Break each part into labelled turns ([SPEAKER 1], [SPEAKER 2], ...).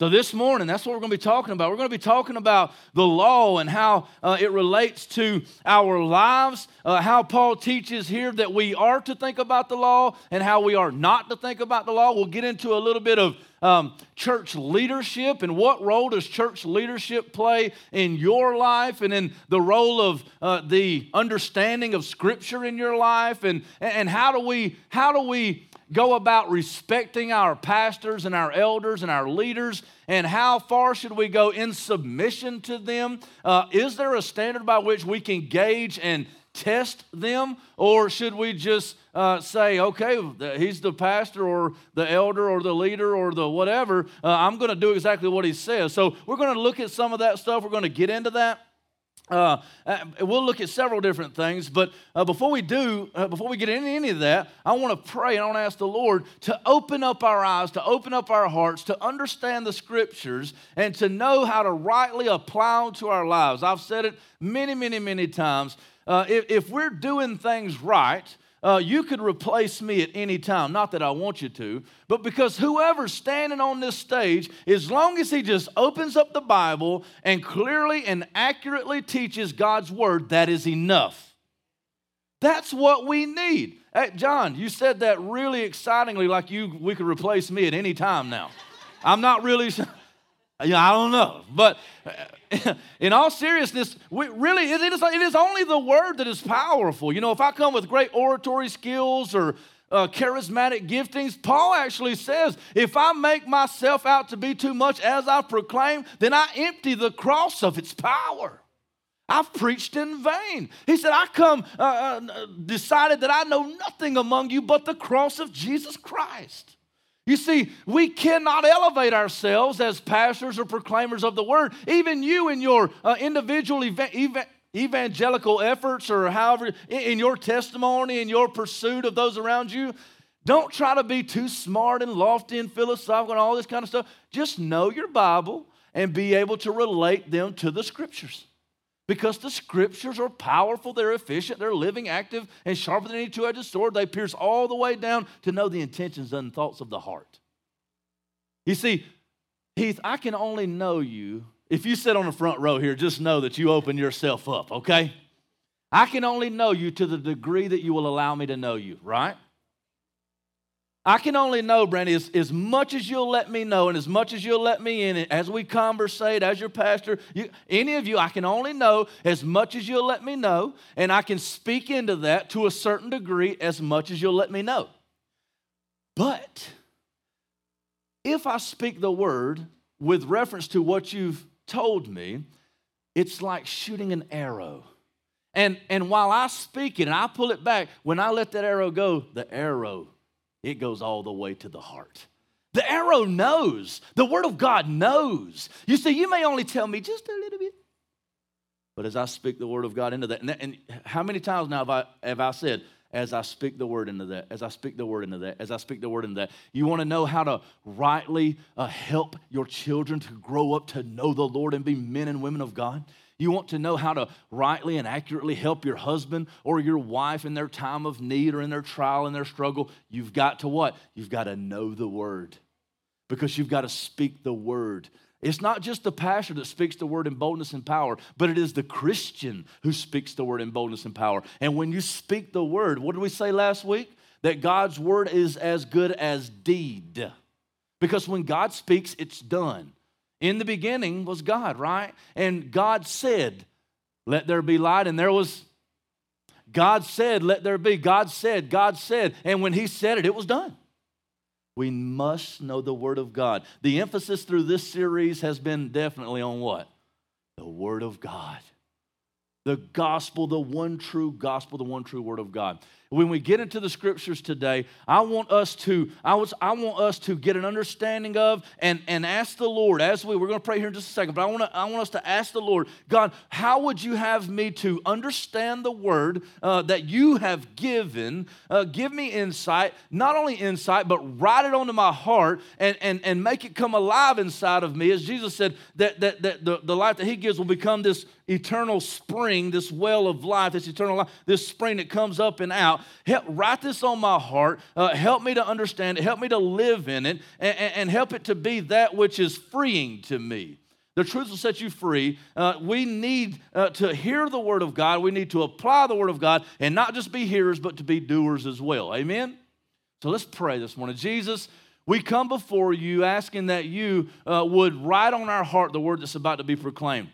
[SPEAKER 1] So, this morning, that's what we're going to be talking about. We're going to be talking about the law and how uh, it relates to our lives, uh, how Paul teaches here that we are to think about the law and how we are not to think about the law. We'll get into a little bit of um, church leadership and what role does church leadership play in your life and in the role of uh, the understanding of Scripture in your life and, and how do we, how do we go about respecting our pastors and our elders and our leaders? And how far should we go in submission to them? Uh, is there a standard by which we can gauge and test them? Or should we just uh, say, okay, he's the pastor or the elder or the leader or the whatever? Uh, I'm going to do exactly what he says. So we're going to look at some of that stuff. We're going to get into that. Uh, uh, we'll look at several different things, but uh, before we do, uh, before we get into any of that, I want to pray and I want to ask the Lord to open up our eyes, to open up our hearts, to understand the scriptures, and to know how to rightly apply them to our lives. I've said it many, many, many times. Uh, if, if we're doing things right, uh, you could replace me at any time. Not that I want you to, but because whoever's standing on this stage, as long as he just opens up the Bible and clearly and accurately teaches God's word, that is enough. That's what we need. Hey, John, you said that really excitingly, like you we could replace me at any time now. I'm not really. Yeah, I don't know. But in all seriousness, really, it is, it is only the word that is powerful. You know, if I come with great oratory skills or uh, charismatic giftings, Paul actually says, if I make myself out to be too much as I proclaim, then I empty the cross of its power. I've preached in vain. He said, I come, uh, uh, decided that I know nothing among you but the cross of Jesus Christ. You see, we cannot elevate ourselves as pastors or proclaimers of the word. Even you in your uh, individual ev- evangelical efforts or however, in your testimony, in your pursuit of those around you, don't try to be too smart and lofty and philosophical and all this kind of stuff. Just know your Bible and be able to relate them to the scriptures. Because the scriptures are powerful, they're efficient, they're living, active, and sharper than any two edged sword. They pierce all the way down to know the intentions and thoughts of the heart. You see, Heath, I can only know you. If you sit on the front row here, just know that you open yourself up, okay? I can only know you to the degree that you will allow me to know you, right? I can only know, Brandy, as, as much as you'll let me know and as much as you'll let me in, as we conversate, as your pastor, you, any of you, I can only know as much as you'll let me know, and I can speak into that to a certain degree as much as you'll let me know. But if I speak the word with reference to what you've told me, it's like shooting an arrow. And, and while I speak it and I pull it back, when I let that arrow go, the arrow it goes all the way to the heart. The arrow knows. The Word of God knows. You see, you may only tell me just a little bit. But as I speak the Word of God into that, and, that, and how many times now have I, have I said, as I speak the word into that, as I speak the word into that, as I speak the word into that. You want to know how to rightly uh, help your children to grow up to know the Lord and be men and women of God? You want to know how to rightly and accurately help your husband or your wife in their time of need or in their trial and their struggle. You've got to what? You've got to know the word because you've got to speak the word. It's not just the pastor that speaks the word in boldness and power, but it is the Christian who speaks the word in boldness and power. And when you speak the word, what did we say last week? That God's word is as good as deed. Because when God speaks, it's done. In the beginning was God, right? And God said, Let there be light. And there was, God said, Let there be. God said, God said. And when He said it, it was done. We must know the Word of God. The emphasis through this series has been definitely on what? The Word of God. The gospel, the one true gospel, the one true Word of God when we get into the scriptures today, I want us to, I, was, I want us to get an understanding of and, and ask the Lord, as we, we're going to pray here in just a second, but I want, I want us to ask the Lord, God, how would you have me to understand the word uh, that you have given? Uh, give me insight, not only insight, but write it onto my heart and, and, and make it come alive inside of me. As Jesus said, that, that, that the, the life that he gives will become this eternal spring, this well of life, this eternal life, this spring that comes up and out. Help write this on my heart. Uh, help me to understand it. Help me to live in it and, and, help it to be that which is freeing to me. The truth will set you free. Uh, we need uh, to hear the Word of God. We need to apply the Word of God and not just be hearers, but to be doers as well. Amen? So let's pray this morning. Jesus, we come before you asking that you uh, would write on our heart the word that's about to be proclaimed.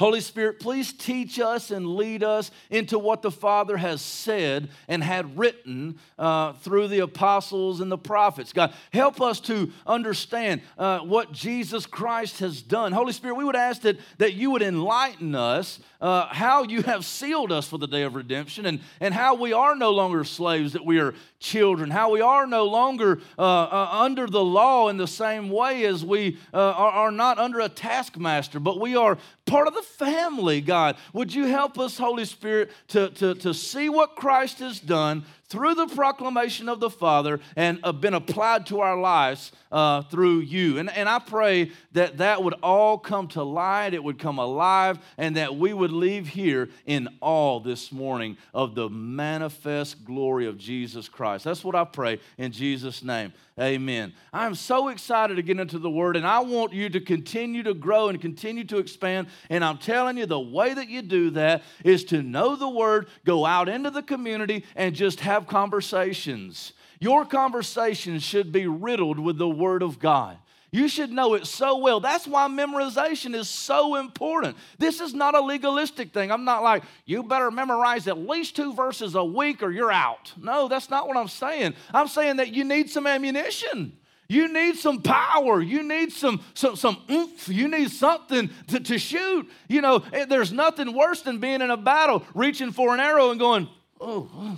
[SPEAKER 1] Holy Spirit, please teach us and lead us into what the Father has said and had written uh, through the apostles and the prophets. God, help us to understand uh, what Jesus Christ has done. Holy Spirit, we would ask that, that you would enlighten us uh, how you have sealed us for the day of redemption and, and how we are no longer slaves, that we are children, how we are no longer uh, uh, under the law in the same way as we uh, are, are not under a taskmaster, but we are part of the family, God. Would you help us, Holy Spirit, to, to, to see what Christ has done, through the proclamation of the Father and uh, been applied to our lives uh, through you. And, and I pray that that would all come to light, it would come alive, and that we would leave here in awe this morning of the manifest glory of Jesus Christ. That's what I pray in Jesus' name. Amen. I'm so excited to get into the Word, and I want you to continue to grow and continue to expand. And I'm telling you, the way that you do that is to know the Word, go out into the community, and just have conversations. Your conversations should be riddled with the Word of God. You should know it so well. That's why memorization is so important. This is not a legalistic thing. I'm not like, you better memorize at least two verses a week or you're out. No, that's not what I'm saying. I'm saying that you need some ammunition. You need some power. You need some, some, some oomph. You need something to, to shoot. You know, eh, there's nothing worse than being in a battle, reaching for an arrow and going, oh.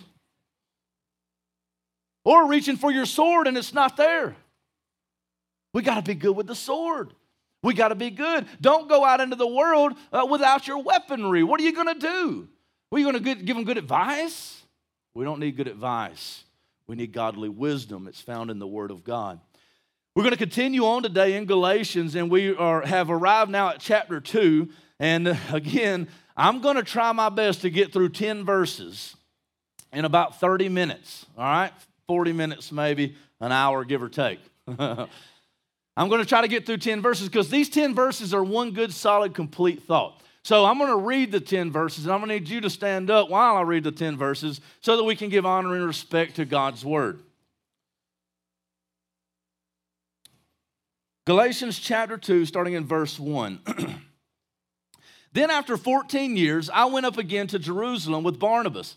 [SPEAKER 1] Or reaching for your sword and it's not there. We got to be good with the sword. We got to be good. Don't go out into the world uh, without your weaponry. What are you going to do? Are you going to give them good advice? We don't need good advice. We need godly wisdom. It's found in the Word of God. We're going to continue on today in Galatians, and we are, have arrived now at chapter 2. And uh, again, I'm going to try my best to get through 10 verses in about 30 minutes, all right? 40 minutes, maybe an hour, give or take. I'm going to try to get through 10 verses because these 10 verses are one good, solid, complete thought. So I'm going to read the 10 verses, and I'm going to need you to stand up while I read the 10 verses so that we can give honor and respect to God's word. Galatians chapter 2, starting in verse 1. then, after 14 years, I went up again to Jerusalem with Barnabas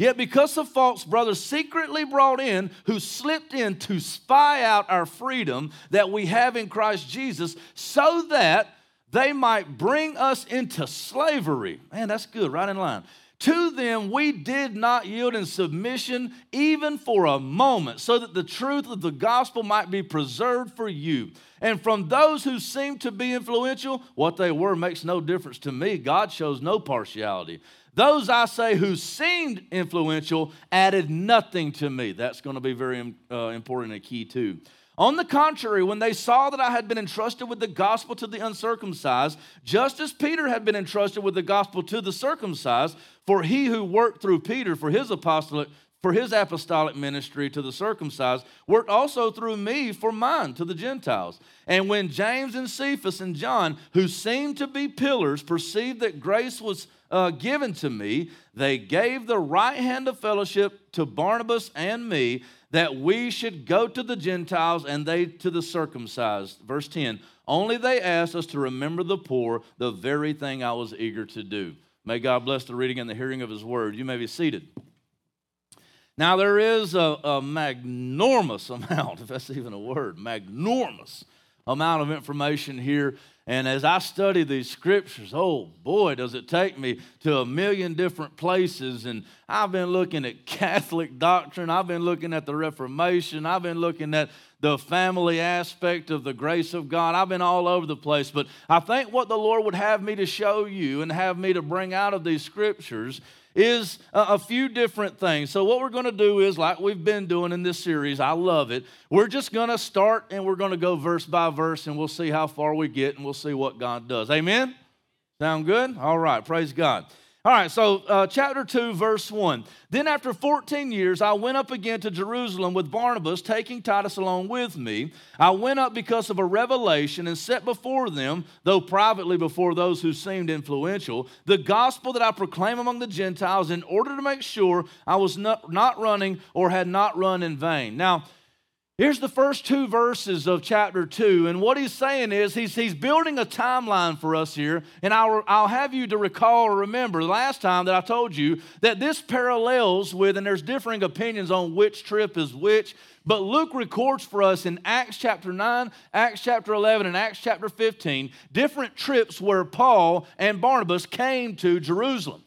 [SPEAKER 1] Yet, because of false brothers secretly brought in who slipped in to spy out our freedom that we have in Christ Jesus, so that they might bring us into slavery. Man, that's good, right in line. To them we did not yield in submission even for a moment, so that the truth of the gospel might be preserved for you. And from those who seem to be influential, what they were makes no difference to me. God shows no partiality. Those I say who seemed influential added nothing to me. That's going to be very uh, important and key too. On the contrary, when they saw that I had been entrusted with the gospel to the uncircumcised, just as Peter had been entrusted with the gospel to the circumcised, for he who worked through Peter for his apostolate for his apostolic ministry to the circumcised, worked also through me for mine to the Gentiles. And when James and Cephas and John, who seemed to be pillars, perceived that grace was uh, given to me, they gave the right hand of fellowship to Barnabas and me that we should go to the Gentiles and they to the circumcised. Verse 10 Only they asked us to remember the poor, the very thing I was eager to do. May God bless the reading and the hearing of his word. You may be seated. Now, there is a, a magnormous amount, if that's even a word, magnormous amount of information here. And as I study these scriptures, oh boy, does it take me to a million different places. And I've been looking at Catholic doctrine, I've been looking at the Reformation, I've been looking at the family aspect of the grace of God. I've been all over the place. But I think what the Lord would have me to show you and have me to bring out of these scriptures is a, few different things. So, what we're going to do is, like we've been doing in this series, I love it. We're just going to start and we're going to go verse by verse and we'll see how far we get and we'll see what God does. Amen? Sound good? All right, praise God. All right, so uh, chapter 2, verse 1. Then after 14 years, I went up again to Jerusalem with Barnabas, taking Titus along with me. I went up because of a revelation and set before them, though privately before those who seemed influential, the gospel that I proclaim among the Gentiles in order to make sure I was not, not running or had not run in vain. Now, Here's the first two verses of chapter 2. And what he's saying is he's, he's building a timeline for us here. And I'll, I'll have you to recall or remember last time that I told you that this parallels with, and there's differing opinions on which trip is which, but Luke records for us in Acts chapter 9, Acts chapter 11, and Acts chapter 15 different trips where Paul and Barnabas came to Jerusalem.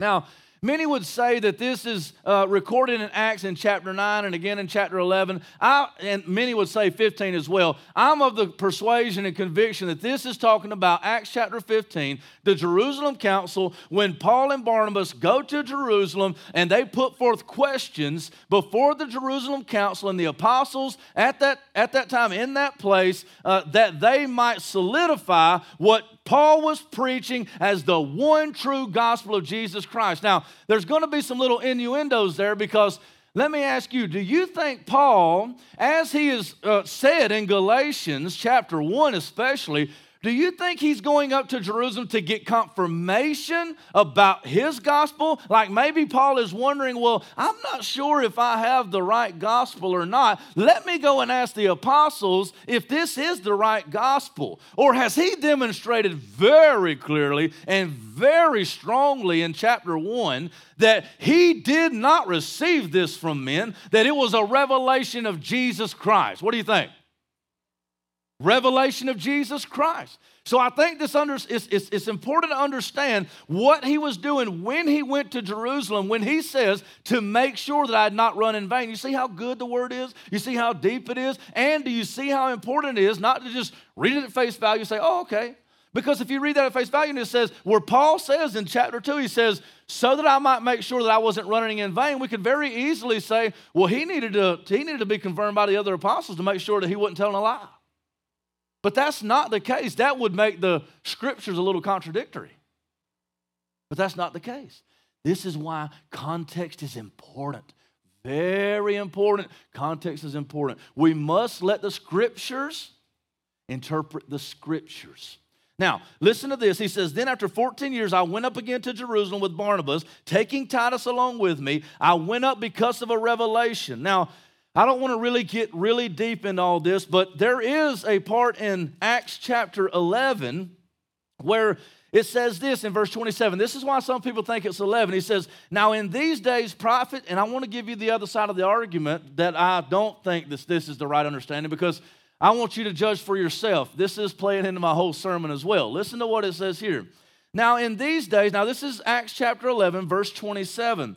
[SPEAKER 1] Now, Many would say that this is uh, recorded in Acts in chapter 9 and again in chapter 11. I, and many would say 15 as well. I'm of the persuasion and conviction that this is talking about Acts chapter 15, the Jerusalem Council, when Paul and Barnabas go to Jerusalem and they put forth questions before the Jerusalem Council and the apostles at that, at that time in that place uh, that they might solidify what Paul was preaching as the one true gospel of Jesus Christ. Now, there's going to be some little innuendos there because let me ask you do you think Paul, as he is uh, said in Galatians chapter 1 especially, do you think he's going up to Jerusalem to get confirmation about his gospel? Like maybe Paul is wondering, well, I'm not sure if I have the right gospel or not. Let me go and ask the apostles if this is the right gospel. Or has he demonstrated very clearly and very strongly in chapter 1 that he did not receive this from men, that it was a revelation of Jesus Christ? What do you think? Revelation of Jesus Christ. So I think this under, it's, it's, it's, important to understand what he was doing when he went to Jerusalem, when he says to make sure that I had not run in vain. You see how good the word is? You see how deep it is? And do you see how important it is not to just read it at face value and say, oh, okay. Because if you read that at face value and it says, where Paul says in chapter 2, he says, so that I might make sure that I wasn't running in vain, we could very easily say, well, he needed to, he needed to be confirmed by the other apostles to make sure that he wasn't telling a lie. But that's not the case. That would make the scriptures a little contradictory. But that's not the case. This is why context is important. Very important. Context is important. We must let the scriptures interpret the scriptures. Now, listen to this. He says, Then after 14 years, I went up again to Jerusalem with Barnabas, taking Titus along with me. I went up because of a revelation. Now, I don't want to really get really deep into all this, but there is a part in Acts chapter 11 where it says this in verse 27. This is why some people think it's 11. He says, Now in these days, prophet, and I want to give you the other side of the argument that I don't think this, this is the right understanding because I want you to judge for yourself. This is playing into my whole sermon as well. Listen to what it says here. Now, in these days, now this is Acts chapter 11, verse 27.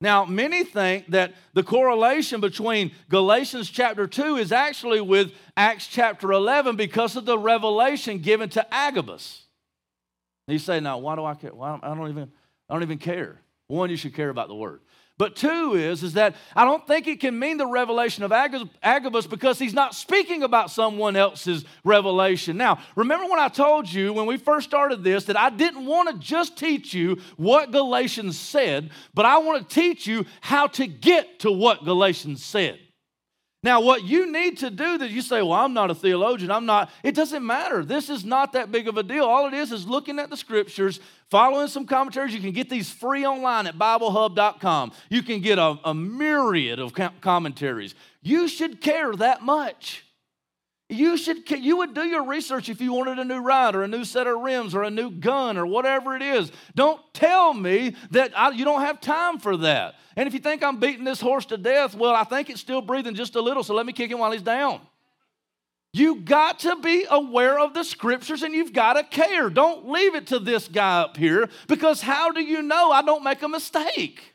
[SPEAKER 1] Now, many think that the correlation between Galatians chapter 2 is actually with Acts chapter 11 because of the revelation given to Agabus. You say, now, why do I care? Why, I, don't even, I don't even care. One, you should care about the word. But two is, is that I don't think it can mean the revelation of Agabus because he's not speaking about someone else's revelation. Now, remember when I told you when we first started this that I didn't want to just teach you what Galatians said, but I want to teach you how to get to what Galatians said. Now, what you need to do that you say, well, I'm not a theologian, I'm not, it doesn't matter. This is not that big of a deal. All it is is looking at the scriptures, following some commentaries. You can get these free online at BibleHub.com. You can get a, a myriad of commentaries. You should care that much. You should you would do your research if you wanted a new ride or a new set of rims or a new gun or whatever it is. Don't tell me that I, you don't have time for that. And if you think I'm beating this horse to death, well, I think it's still breathing just a little, so let me kick him while he's down. You got to be aware of the scriptures and you've got to care. Don't leave it to this guy up here because how do you know I don't make a mistake?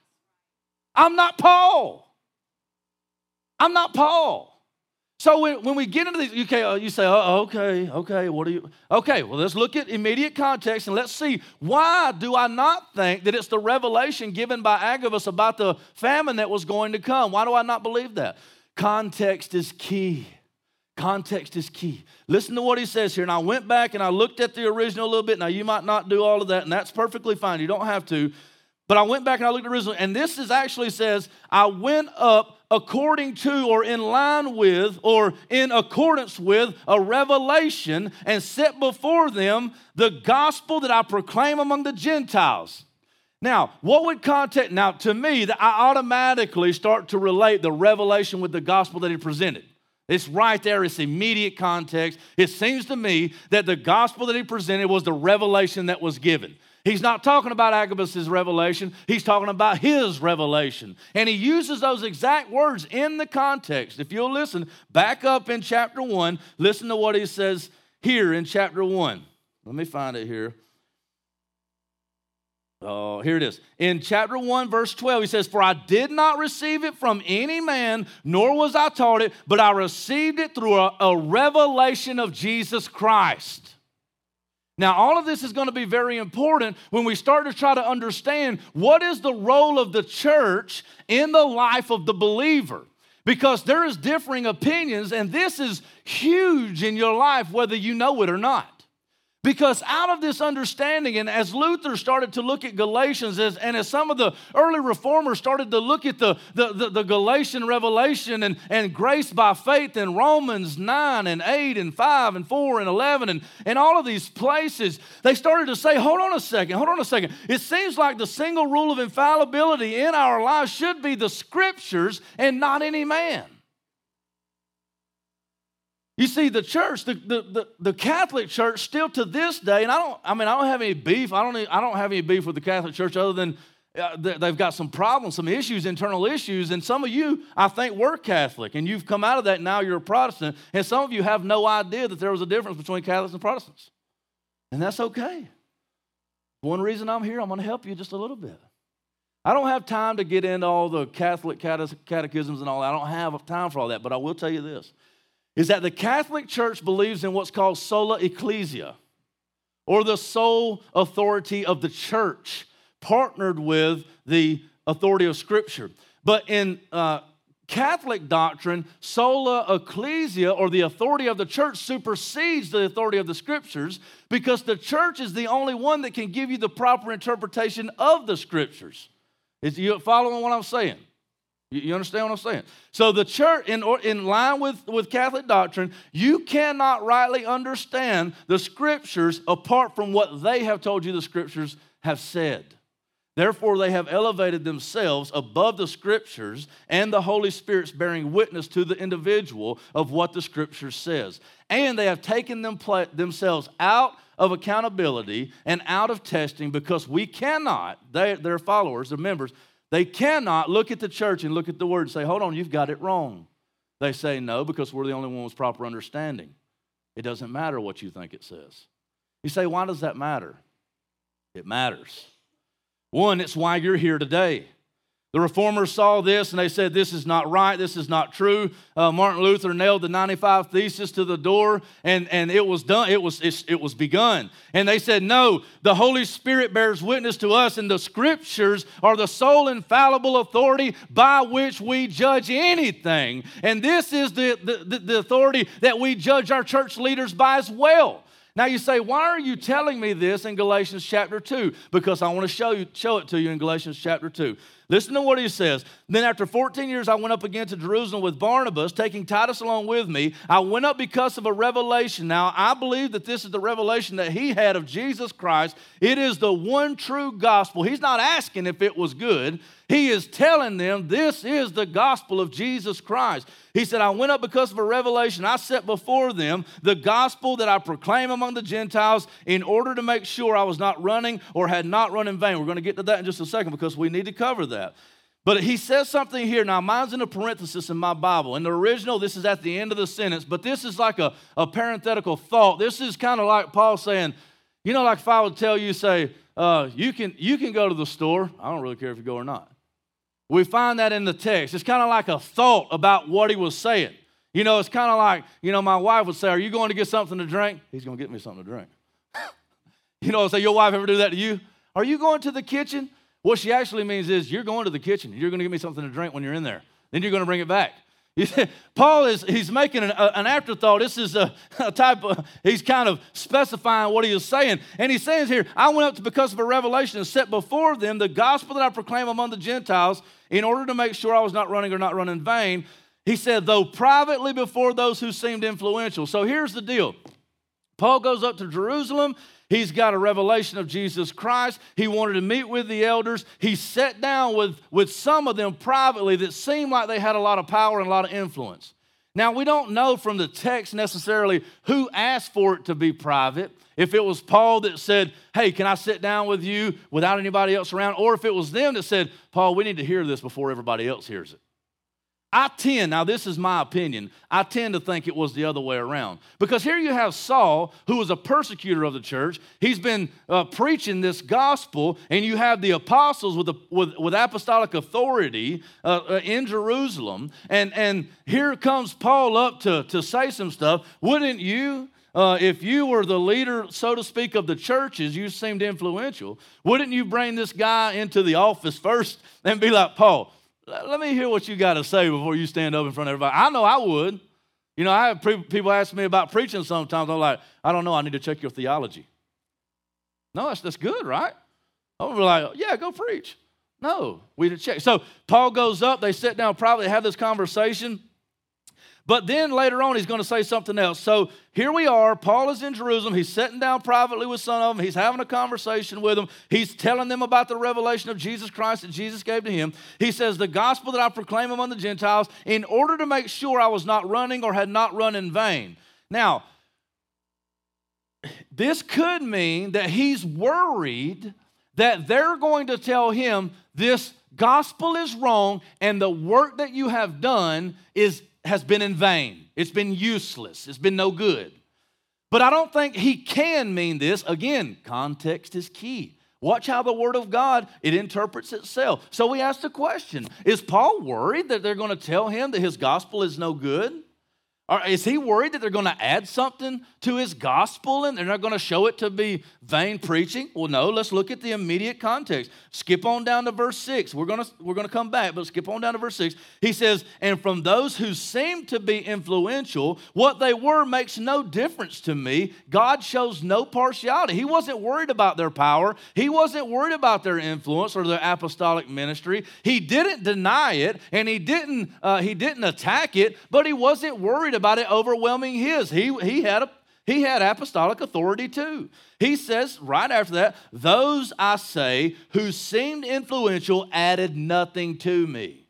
[SPEAKER 1] I'm not Paul. I'm not Paul. So when, we get into these, okay, uh, you say, oh, okay, okay, what are you? Okay, well, let's look at immediate context and let's see why do I not think that it's the revelation given by Agabus about the famine that was going to come? Why do I not believe that? Context is key. Context is key. Listen to what he says here. And I went back and I looked at the original a little bit. Now, you might not do all of that, and that's perfectly fine. You don't have to. But I went back and I looked at the original, and this is actually says, I went up according to or in line with or in accordance with a revelation and set before them the gospel that I proclaim among the Gentiles. Now, what would context? Now, to me, that I automatically start to relate the revelation with the gospel that he presented. It's right there, it's immediate context. It seems to me that the gospel that he presented was the revelation that was given. He's not talking about Agabus' revelation, he's talking about his revelation. And he uses those exact words in the context. If you'll listen, back up in chapter 1, listen to what he says here in chapter 1. Let me find it here. Oh, here it is. In chapter 1, verse 12, he says, For I did not receive it from any man, nor was I taught it, but I received it through a, a revelation of Jesus Christ. Now, all of this is going to be very important when we start to try to understand what is the role of the church in the life of the believer. Because there is differing opinions, and this is huge in your life, whether you know it or not. Because out of this understanding, and as Luther started to look at Galatians, as, and as some of the early reformers started to look at the, the, the, the, Galatian revelation and, and grace by faith in Romans 9 and 8 and 5 and 4 and 11 and, and all of these places, they started to say, hold on a second, hold on a second. It seems like the single rule of infallibility in our lives should be the scriptures and not any man. You see, the church, the, the, the, the, Catholic Church, still to this day, and I don't, I mean, I don't have any beef. I don't, I don't have any beef with the Catholic Church other than uh, they've got some problems, some issues, internal issues. And some of you, I think, were Catholic, and you've come out of that. Now you're a Protestant, and some of you have no idea that there was a difference between Catholics and Protestants, and that's okay. One reason I'm here, I'm going to help you just a little bit. I don't have time to get into all the Catholic catechisms and all that. I don't have time for all that, but I will tell you this is that the Catholic Church believes in what's called sola ecclesia, or the sole authority of the church, partnered with the authority of Scripture. But in uh, Catholic doctrine, sola ecclesia, or the authority of the church, supersedes the authority of the Scriptures because the church is the only one that can give you the proper interpretation of the Scriptures. Is you following what I'm saying? You understand what I'm saying? So the church, in, in line with, with Catholic doctrine, you cannot rightly understand the scriptures apart from what they have told you the scriptures have said. Therefore, they have elevated themselves above the scriptures and the Holy Spirit's bearing witness to the individual of what the scripture says. And they have taken them, themselves out of accountability and out of testing because we cannot, they, their followers, their members, they cannot look at the church and look at the word and say, hold on, you've got it wrong. They say no because we're the only one with proper understanding. It doesn't matter what you think it says. You say, why does that matter? It matters. One, it's why you're here today. The reformers saw this and they said, This is not right. This is not true. Uh, Martin Luther nailed the 95 Thesis to the door and, and it was done. It was, it, it was begun. And they said, No, the Holy Spirit bears witness to us, and the scriptures are the sole infallible authority by which we judge anything. And this is the, the, the authority that we judge our church leaders by as well. Now you say, why are you telling me this in Galatians chapter 2? Because I want to show you show it to you in Galatians chapter 2. Listen to what he says. Then, after 14 years, I went up again to Jerusalem with Barnabas, taking Titus along with me. I went up because of a revelation. Now, I believe that this is the revelation that he had of Jesus Christ. It is the one true gospel. He's not asking if it was good, he is telling them this is the gospel of Jesus Christ. He said, I went up because of a revelation. I set before them the gospel that I proclaim among the Gentiles in order to make sure I was not running or had not run in vain. We're going to get to that in just a second because we need to cover that. But he says something here. Now, mine's in a parenthesis in my Bible. In the original, this is at the end of the sentence, but this is like a, a parenthetical thought. This is kind of like Paul saying, you know, like if I would tell you, say, uh, you, can, you can go to the store. I don't really care if you go or not. We find that in the text. It's kind of like a thought about what he was saying. You know, it's kind of like, you know, my wife would say, Are you going to get something to drink? He's going to get me something to drink. you know, say, Your wife ever do that to you? Are you going to the kitchen? What she actually means is, You're going to the kitchen. You're going to get me something to drink when you're in there. Then you're going to bring it back. Paul is he's making an, an afterthought. This is a, a, type of he's kind of specifying what he is saying, and he says here, "I went up to because of a revelation and set before them the gospel that I proclaim among the Gentiles, in order to make sure I was not running or not running in vain." He said, "Though privately before those who seemed influential." So here's the deal: Paul goes up to Jerusalem. He's got a revelation of Jesus Christ. He wanted to meet with the elders. He sat down with, with some of them privately that seemed like they had a lot of power and a lot of influence. Now, we don't know from the text necessarily who asked for it to be private. If it was Paul that said, Hey, can I sit down with you without anybody else around? Or if it was them that said, Paul, we need to hear this before everybody else hears it. I tend, now this is my opinion, I tend to think it was the other way around. Because here you have Saul, who was a persecutor of the church. He's been uh, preaching this gospel, and you have the apostles with, the, with, with apostolic authority uh, uh, in Jerusalem. And, and here comes Paul up to, to say some stuff. Wouldn't you? Uh, if you were the leader, so to speak, of the churches, you seemed influential. Wouldn't you bring this guy into the office first and be like, Paul, let me hear what you got to say before you stand up in front of everybody. I know I would. You know, I have pre- people ask me about preaching sometimes. I'm like, I don't know. I need to check your theology. No, that's, that's good, right? I'm like, yeah, go preach. No, we need to check. So Paul goes up. They sit down privately, have this conversation. But then later on, he's going to say something else. So here we are. Paul is in Jerusalem. He's sitting down privately with some of them. He's having a conversation with them. He's telling them about the revelation of Jesus Christ that Jesus gave to him. He says, The gospel that I proclaim among the Gentiles, in order to make sure I was not running or had not run in vain. Now, this could mean that he's worried that they're going to tell him this gospel is wrong and the work that you have done is has been in vain. It's been useless. It's been no good. But I don't think he can mean this. Again, context is key. Watch how the word of God it interprets itself. So we ask the question, is Paul worried that they're going to tell him that his gospel is no good? Or is he worried that they're going to add something to his gospel and they're not going to show it to be vain preaching? Well, no, let's look at the immediate context. Skip on down to verse 6. We're going to, we're going to come back, but skip on down to verse 6. He says, And from those who seem to be influential, what they were makes no difference to me. God shows no partiality. He wasn't worried about their power, he wasn't worried about their influence or their apostolic ministry. He didn't deny it and he didn't, uh, he didn't attack it, but he wasn't worried about it overwhelming his. He, he, had a, he had apostolic authority too. He says right after that, those I say who seemed influential added nothing to me.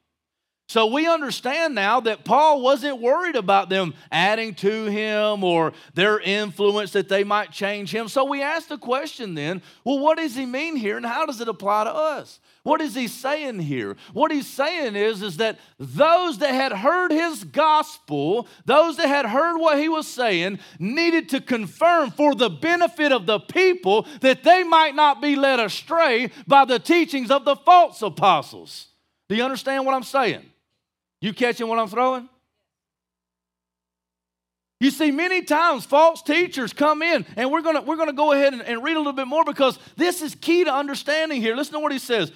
[SPEAKER 1] So we understand now that Paul wasn't worried about them adding to him or their influence that they might change him. So we ask the question then well, what does he mean here and how does it apply to us? What is he saying here? What he's saying is, is that those that had heard his gospel, those that had heard what he was saying, needed to confirm for the benefit of the people that they might not be led astray by the teachings of the false apostles. Do you understand what I'm saying? You catching what I'm throwing? You see, many times false teachers come in, and we're gonna, we're gonna go ahead and, and read a little bit more because this is key to understanding here. Listen to what he says.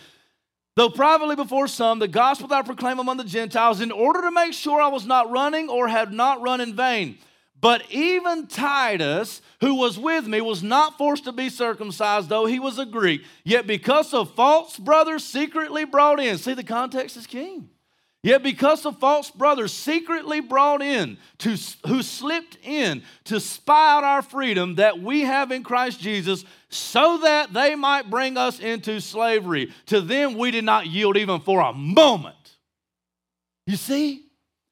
[SPEAKER 1] Though privately before some, the gospel that I proclaim among the Gentiles, in order to make sure I was not running or had not run in vain. But even Titus, who was with me, was not forced to be circumcised, though he was a Greek. Yet because of false brothers secretly brought in, see, the context is king. Yet because of false brothers secretly brought in, to, who slipped in to spy out our freedom that we have in Christ Jesus, so that they might bring us into slavery. To them we did not yield even for a moment. You see?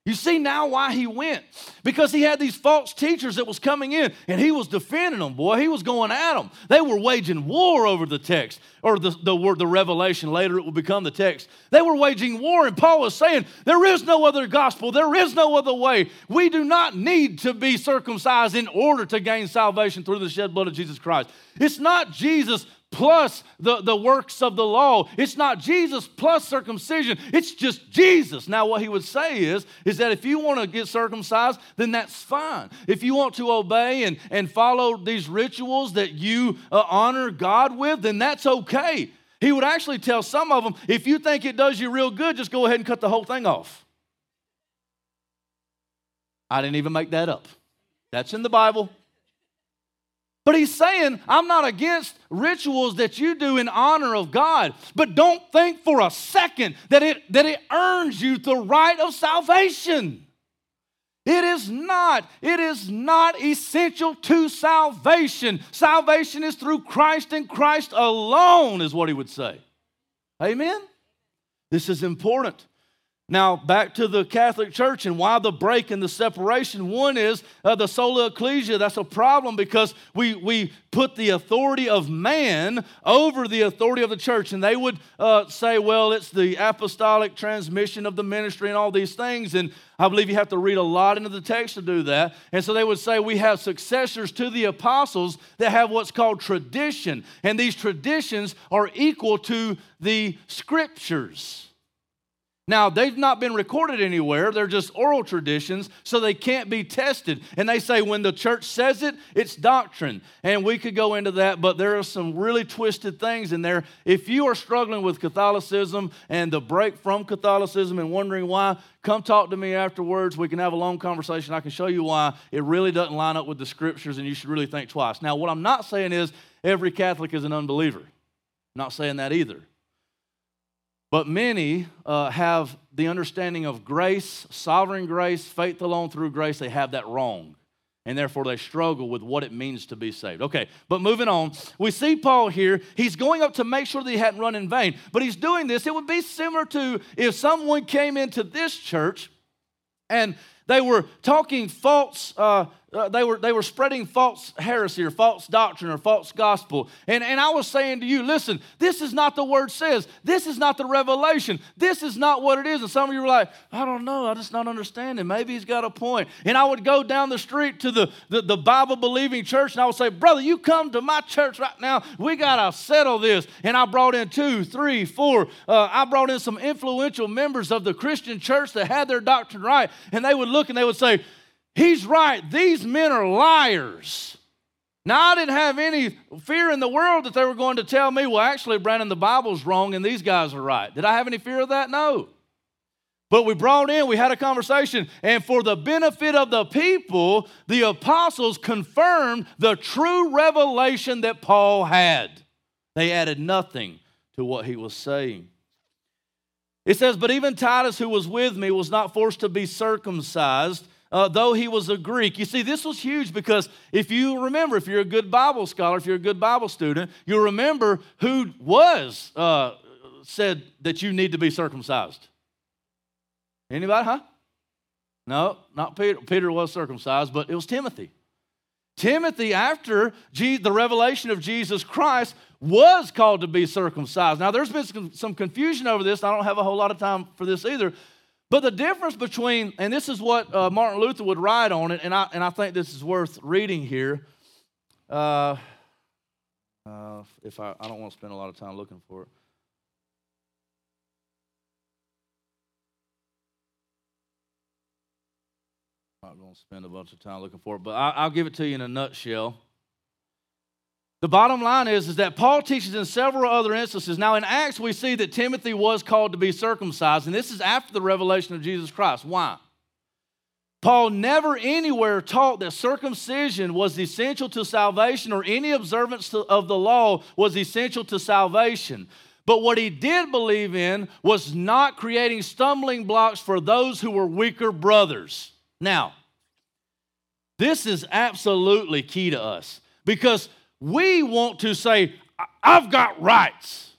[SPEAKER 1] You see now why he went. Because he had these false teachers that was coming in and he was defending them, boy. He was going at them. They were waging war over the text or the, the word, the revelation. Later it will become the text. They were waging war and Paul was saying, there is no other gospel. There is no other way. We do not need to be circumcised in order to gain salvation through the shed blood of Jesus Christ. It's not Jesus plus the, the works of the law. It's not Jesus plus circumcision. It's just Jesus. Now, what he would say is, is that if you want to get circumcised, then that's fine. If you want to obey and, and follow these rituals that you uh, honor God with, then that's okay. He would actually tell some of them, if you think it does you real good, just go ahead and cut the whole thing off. I didn't even make that up. That's in the Bible. But he's saying, I'm not against rituals that you do in honor of God, but don't think for a second that it, that it earns you the right of salvation. It is not. It is not essential to salvation. Salvation is through Christ and Christ alone, is what he would say. Amen? This is important. Now, back to the Catholic Church and why the break and the separation. One is uh, the sola ecclesia. That's a problem because we, we put the authority of man over the authority of the church. And they would uh, say, well, it's the apostolic transmission of the ministry and all these things. And I believe you have to read a lot into the text to do that. And so they would say, we have successors to the apostles that have what's called tradition. And these traditions are equal to the scriptures. Now, they've not been recorded anywhere. They're just oral traditions, so they can't be tested. And they say when the church says it, it's doctrine. And we could go into that, but there are some really twisted things in there. If you are struggling with Catholicism and the break from Catholicism and wondering why, come talk to me afterwards. We can have a long conversation. I can show you why it really doesn't line up with the scriptures, and you should really think twice. Now, what I'm not saying is every Catholic is an unbeliever. I'm not saying that either. But many uh, have the understanding of grace, sovereign grace, faith alone through grace. They have that wrong. And therefore, they struggle with what it means to be saved. Okay, but moving on, we see Paul here. He's going up to make sure that he hadn't run in vain. But he's doing this. It would be similar to if someone came into this church and they were talking false uh, uh, they, were, they were spreading false heresy or false doctrine or false gospel. And, and I was saying to you, listen, this is not the word says. This is not the revelation. This is not what it is. And some of you were like, I don't know. I just not understanding. Maybe he's got a point. And I would go down the street to the, the, the Bible believing church and I would say, brother, you come to my church right now. We got to settle this. And I brought in two, three, four. Uh, I brought in some influential members of the Christian church that had their doctrine right. And they would look and they would say, He's right. These men are liars. Now, I didn't have any fear in the world that they were going to tell me, well, actually, Brandon, the Bible's wrong and these guys are right. Did I have any fear of that? No. But we brought in, we had a conversation, and for the benefit of the people, the apostles confirmed the true revelation that Paul had. They added nothing to what he was saying. It says, But even Titus, who was with me, was not forced to be circumcised uh, though he was a Greek. You see, this was huge because if you remember, if you're a good Bible scholar, if you're a good Bible student, you'll remember who was uh, said that you need to be circumcised. Anybody, huh? No, not Peter. Peter was circumcised, but it was Timothy. Timothy, after the revelation of Jesus Christ, was called to be circumcised. Now, there's been some confusion over this. I don't have a whole lot of time for this either. But the difference between, and this is what uh, Martin Luther would write on it, and I, and I think this is worth reading here. Uh, uh, if I, I don't want to spend a lot of time looking for it. I'm not going to spend a bunch of time looking for it, but I, I'll give it to you in a nutshell. The bottom line is, is that Paul teaches in several other instances. Now, in Acts, we see that Timothy was called to be circumcised, and this is after the revelation of Jesus Christ. Why? Paul never anywhere taught that circumcision was essential to salvation or any observance of the law was essential to salvation. But what he did believe in was not creating stumbling blocks for those who were weaker brothers. Now, this is absolutely key to us because we want to say, I've got rights.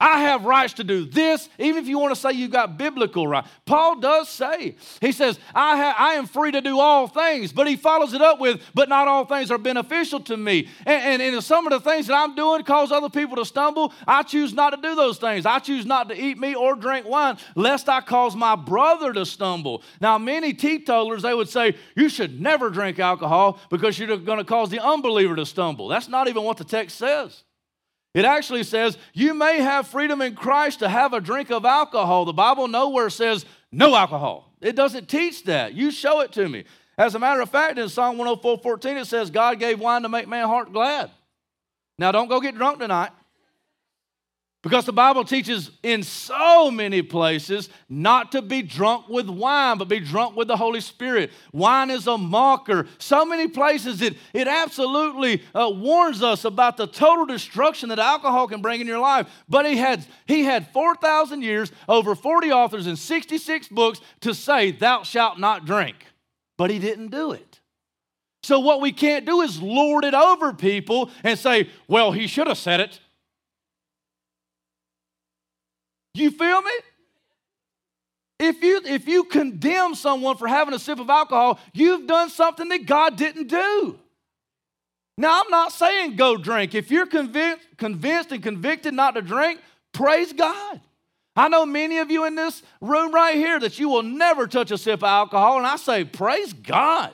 [SPEAKER 1] I have rights to do this, even if you want to say you've got biblical right. Paul does say, he says, I, ha- I am free to do all things, but he follows it up with, but not all things are beneficial to me. And, and, and some of the things that I'm doing cause other people to stumble. I choose not to do those things. I choose not to eat meat or drink wine, lest I cause my brother to stumble. Now, many teetotalers, they would say, you should never drink alcohol because you're going to cause the unbeliever to stumble. That's not even what the text says. It actually says, You may have freedom in Christ to have a drink of alcohol. The Bible nowhere says no alcohol. It doesn't teach that. You show it to me. As a matter of fact, in Psalm 104 14, it says, God gave wine to make man's heart glad. Now, don't go get drunk tonight. Because the Bible teaches in so many places not to be drunk with wine, but be drunk with the Holy Spirit. Wine is a mocker. So many places it, it absolutely uh, warns us about the total destruction that alcohol can bring in your life. But he had, he had 4,000 years, over 40 authors, and 66 books to say, Thou shalt not drink. But he didn't do it. So, what we can't do is lord it over people and say, Well, he should have said it. You feel me? If you, if you condemn someone for having a sip of alcohol, you've done something that God didn't do. Now, I'm not saying go drink. If you're convinced, convinced and convicted not to drink, praise God. I know many of you in this room right here that you will never touch a sip of alcohol, and I say, praise God.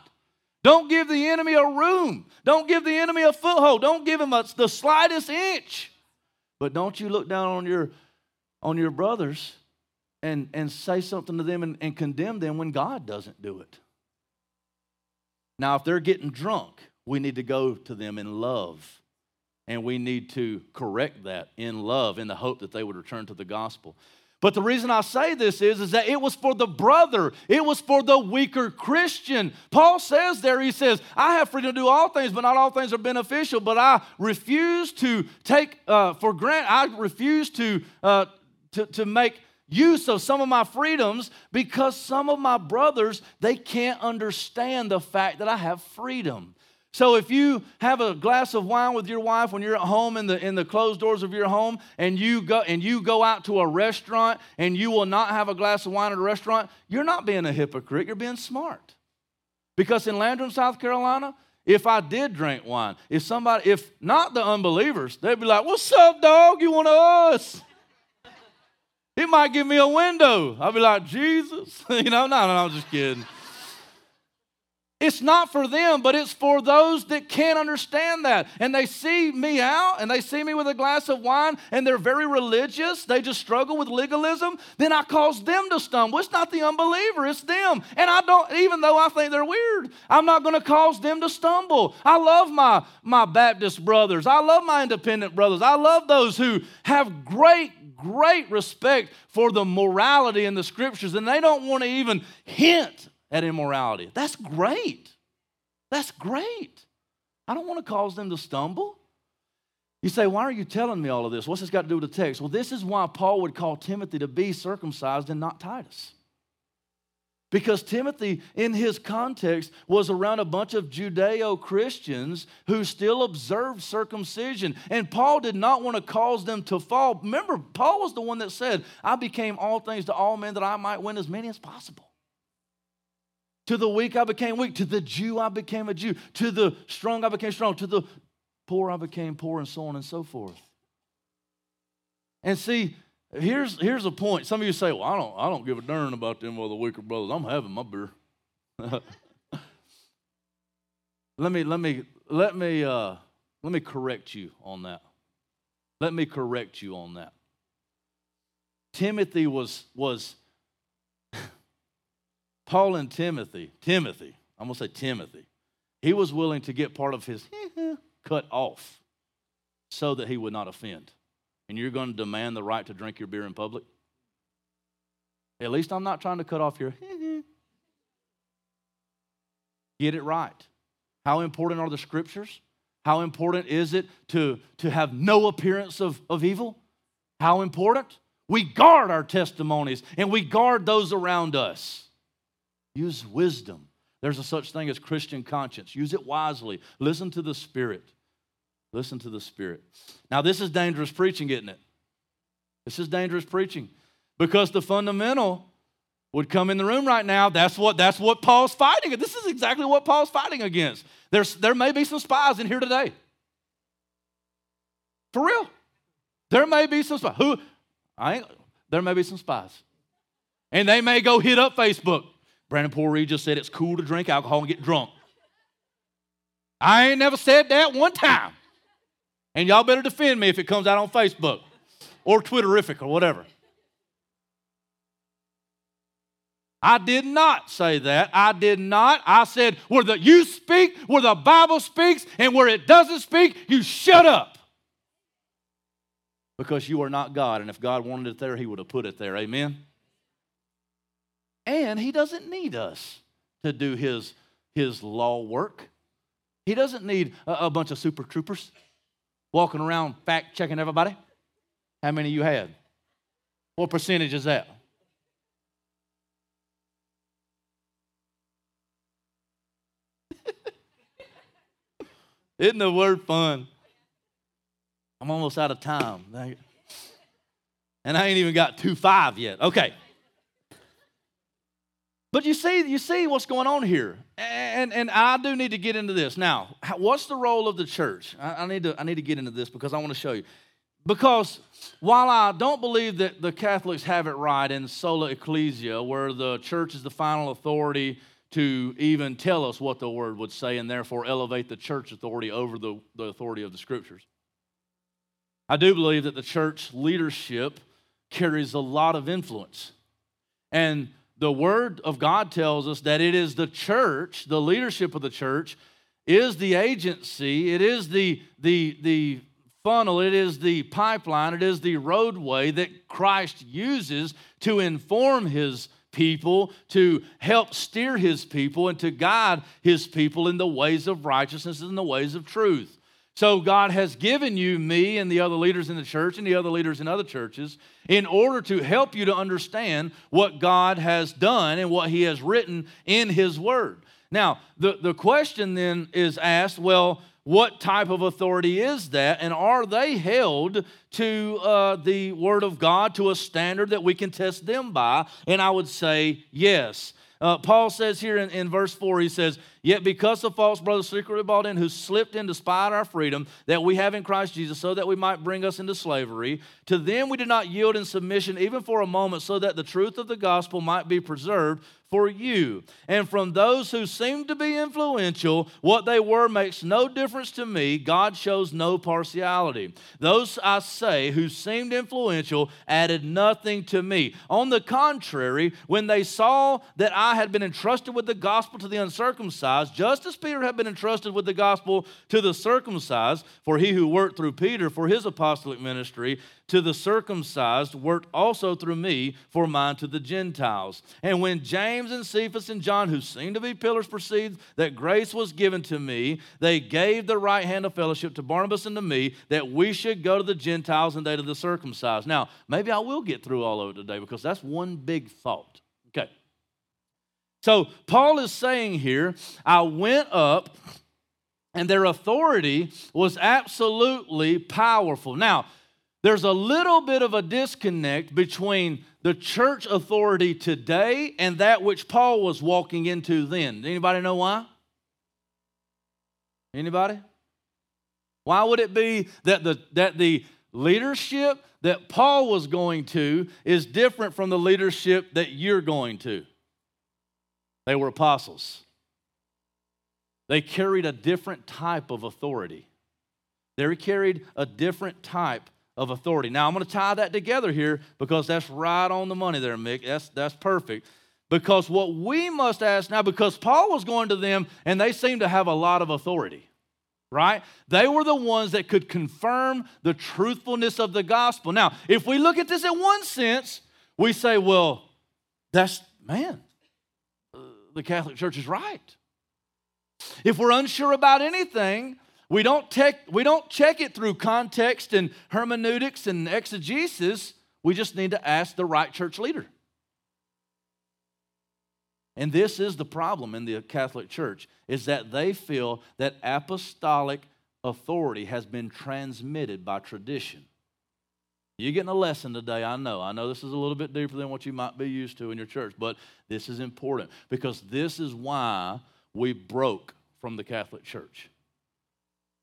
[SPEAKER 1] Don't give the enemy a room. Don't give the enemy a foothold. Don't give him a, the slightest inch. But don't you look down on your on your brothers and, and say something to them and, and condemn them when God doesn't do it. Now, if they're getting drunk, we need to go to them in love. And we need to correct that in love in the hope that they would return to the gospel. But the reason I say this is, is that it was for the brother, it was for the weaker Christian. Paul says there, he says, I have freedom to do all things, but not all things are beneficial. But I refuse to take uh, for granted, I refuse to uh, to, to make use of some of my freedoms because some of my brothers they can't understand the fact that I have freedom. So if you have a glass of wine with your wife when you're at home in the in the closed doors of your home and you go and you go out to a restaurant and you will not have a glass of wine at a restaurant, you're not being a hypocrite, you're being smart. Because in Landrum, South Carolina, if I did drink wine, if somebody, if not the unbelievers, they'd be like, What's up, dog? You want us? He might give me a window. I'll be like, Jesus. you know, no, no, no, I'm just kidding. It's not for them, but it's for those that can't understand that. And they see me out and they see me with a glass of wine and they're very religious. They just struggle with legalism. Then I cause them to stumble. It's not the unbeliever, it's them. And I don't, even though I think they're weird, I'm not going to cause them to stumble. I love my, my Baptist brothers. I love my independent brothers. I love those who have great great respect for the morality in the scriptures, and they don't want to even hint at immorality. That's great. That's great. I don't want to cause them to stumble. You say, why are you telling me all of this? What's this got to do with the text? Well, this is why Paul would call Timothy to be circumcised and not Titus. Because Timothy, in his context, was around a bunch of Judeo Christians who still observed circumcision. And Paul did not want to cause them to fall. Remember, Paul was the one that said, I became all things to all men that I might win as many as possible. To the weak, I became weak. To the Jew, I became a Jew. To the strong, I became strong. To the poor, I became poor, and so on and so forth. And see, Here's, here's a point. Some of you say, well, I don't, I don't give a darn about them other weaker brothers. I'm having my beer. let me, let me, let me, uh, let me correct you on that. Let me correct you on that. Timothy was, was Paul and Timothy, Timothy, I'm going to say Timothy, he was willing to get part of his cut off so that he would not offend and you're going to demand the right to drink your beer in public? At least I'm not trying to cut off your. get it right. How important are the scriptures? How important is it to, to have no appearance of, of evil? How important? We guard our testimonies and we guard those around us. Use wisdom. There's a such thing as Christian conscience. Use it wisely. Listen to the Spirit. Listen to the Spirit. Now, this is dangerous preaching, isn't it? This is dangerous preaching because the fundamental would come in the room right now. That's what, that's what Paul's fighting. This is exactly what Paul's fighting against. There's, there may be some spies in here today. For real. There may be some spies. Who? I ain't, there may be some spies. And they may go hit up Facebook. Brandon Poore just said it's cool to drink alcohol and get drunk. I ain't never said that one time. And y'all better defend me if it comes out on Facebook or Twitterific or whatever. I did not say that. I did not. I said, where the you speak, where the Bible speaks, and where it doesn't speak, you shut up. Because you are not God. And if God wanted it there, He would have put it there. Amen. And He doesn't need us to do His, his law work. He doesn't need a, a bunch of super troopers walking around fact checking everybody. How many you had? What percentage is that? Isn't the word fun? I'm almost out of time. And I ain't even got two five yet. Okay. But you see, you see what's going on here. And, and I do need to get into this. Now, what's the role of the church? I, I need to, I need to get into this because I want to show you. Because while I don't believe that the Catholics have it right in sola ecclesia, where the church is the final authority to even tell us what the word would say and therefore elevate the church authority over the, the authority of the scriptures. I do believe that the church leadership carries a lot of influence. And the word of God tells us that it is the church, the leadership of the church, is the agency, it is the, the, the funnel, it is the pipeline, it is the roadway that Christ uses to inform his people, to help steer his people, and to guide his people in the ways of righteousness and the ways of truth. So, God has given you, me, and the other leaders in the church and the other leaders in other churches in order to help you to understand what God has done and what He has written in His Word. Now, the, the question then is asked well, what type of authority is that? And are they held to uh, the Word of God to a standard that we can test them by? And I would say yes. Uh, Paul says here in, in verse 4, he says, Yet because of false brothers secretly bought in, who slipped in spy our freedom that we have in Christ Jesus, so that we might bring us into slavery, to them we did not yield in submission even for a moment, so that the truth of the gospel might be preserved for you. And from those who seemed to be influential, what they were makes no difference to me. God shows no partiality. Those, I say, who seemed influential added nothing to me. On the contrary, when they saw that I had been entrusted with the gospel to the uncircumcised, just as Peter had been entrusted with the gospel to the circumcised, for he who worked through Peter for his apostolic ministry, to the circumcised worked also through me for mine to the Gentiles. And when James and Cephas and John, who seemed to be pillars, perceived that grace was given to me, they gave the right hand of fellowship to Barnabas and to me that we should go to the Gentiles and they to the circumcised. Now, maybe I will get through all of it today because that's one big thought. Okay. So Paul is saying here, I went up and their authority was absolutely powerful. Now, there's a little bit of a disconnect between the church authority today and that which Paul was walking into then. Anybody know why? Anybody? Why would it be that the, that the leadership that Paul was going to is different from the leadership that you're going to? They were apostles. They carried a different type of authority. They carried a different type of authority. Now, I'm going to tie that together here because that's right on the money there, Mick. That's, that's perfect. Because what we must ask now, because Paul was going to them and they seemed to have a lot of authority, right? They were the ones that could confirm the truthfulness of the gospel. Now, if we look at this in one sense, we say, well, that's, man, the Catholic Church is right. If we're unsure about anything, we don't, check, we don't check it through context and hermeneutics and exegesis. We just need to ask the right church leader. And this is the problem in the Catholic Church is that they feel that apostolic authority has been transmitted by tradition. You're getting a lesson today, I know. I know this is a little bit deeper than what you might be used to in your church, but this is important because this is why we broke from the Catholic Church.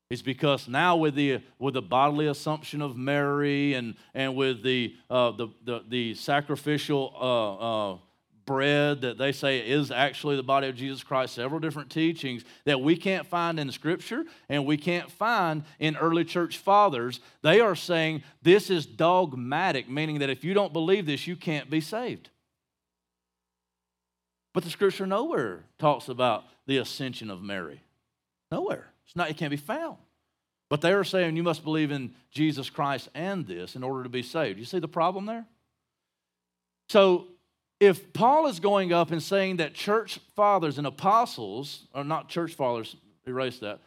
[SPEAKER 1] It's because now with the with the bodily assumption of Mary and and with the uh, the, the, the sacrificial uh, uh, bread that they say is actually the body of Jesus Christ, several different teachings that we can't find in Scripture and we can't find in early church fathers. They are saying this is dogmatic, meaning that if you don't believe this, you can't be saved. But the Scripture nowhere talks about the ascension of Mary. Nowhere. It's not, it can't be found. But they are saying you must believe in Jesus Christ and this in order to be saved. You see the problem there? So if Paul is going up and saying that church fathers and apostles, or not church fathers, erase that,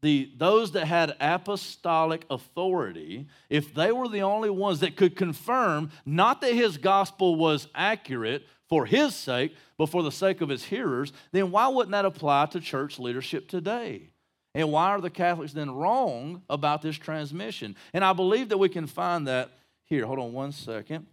[SPEAKER 1] the, those that had apostolic authority, if they were the only ones that could confirm not that his gospel was accurate for his sake, but for the sake of his hearers, then why wouldn't that apply to church leadership today? And why are the Catholics then wrong about this transmission? And I believe that we can find that here. Hold on one second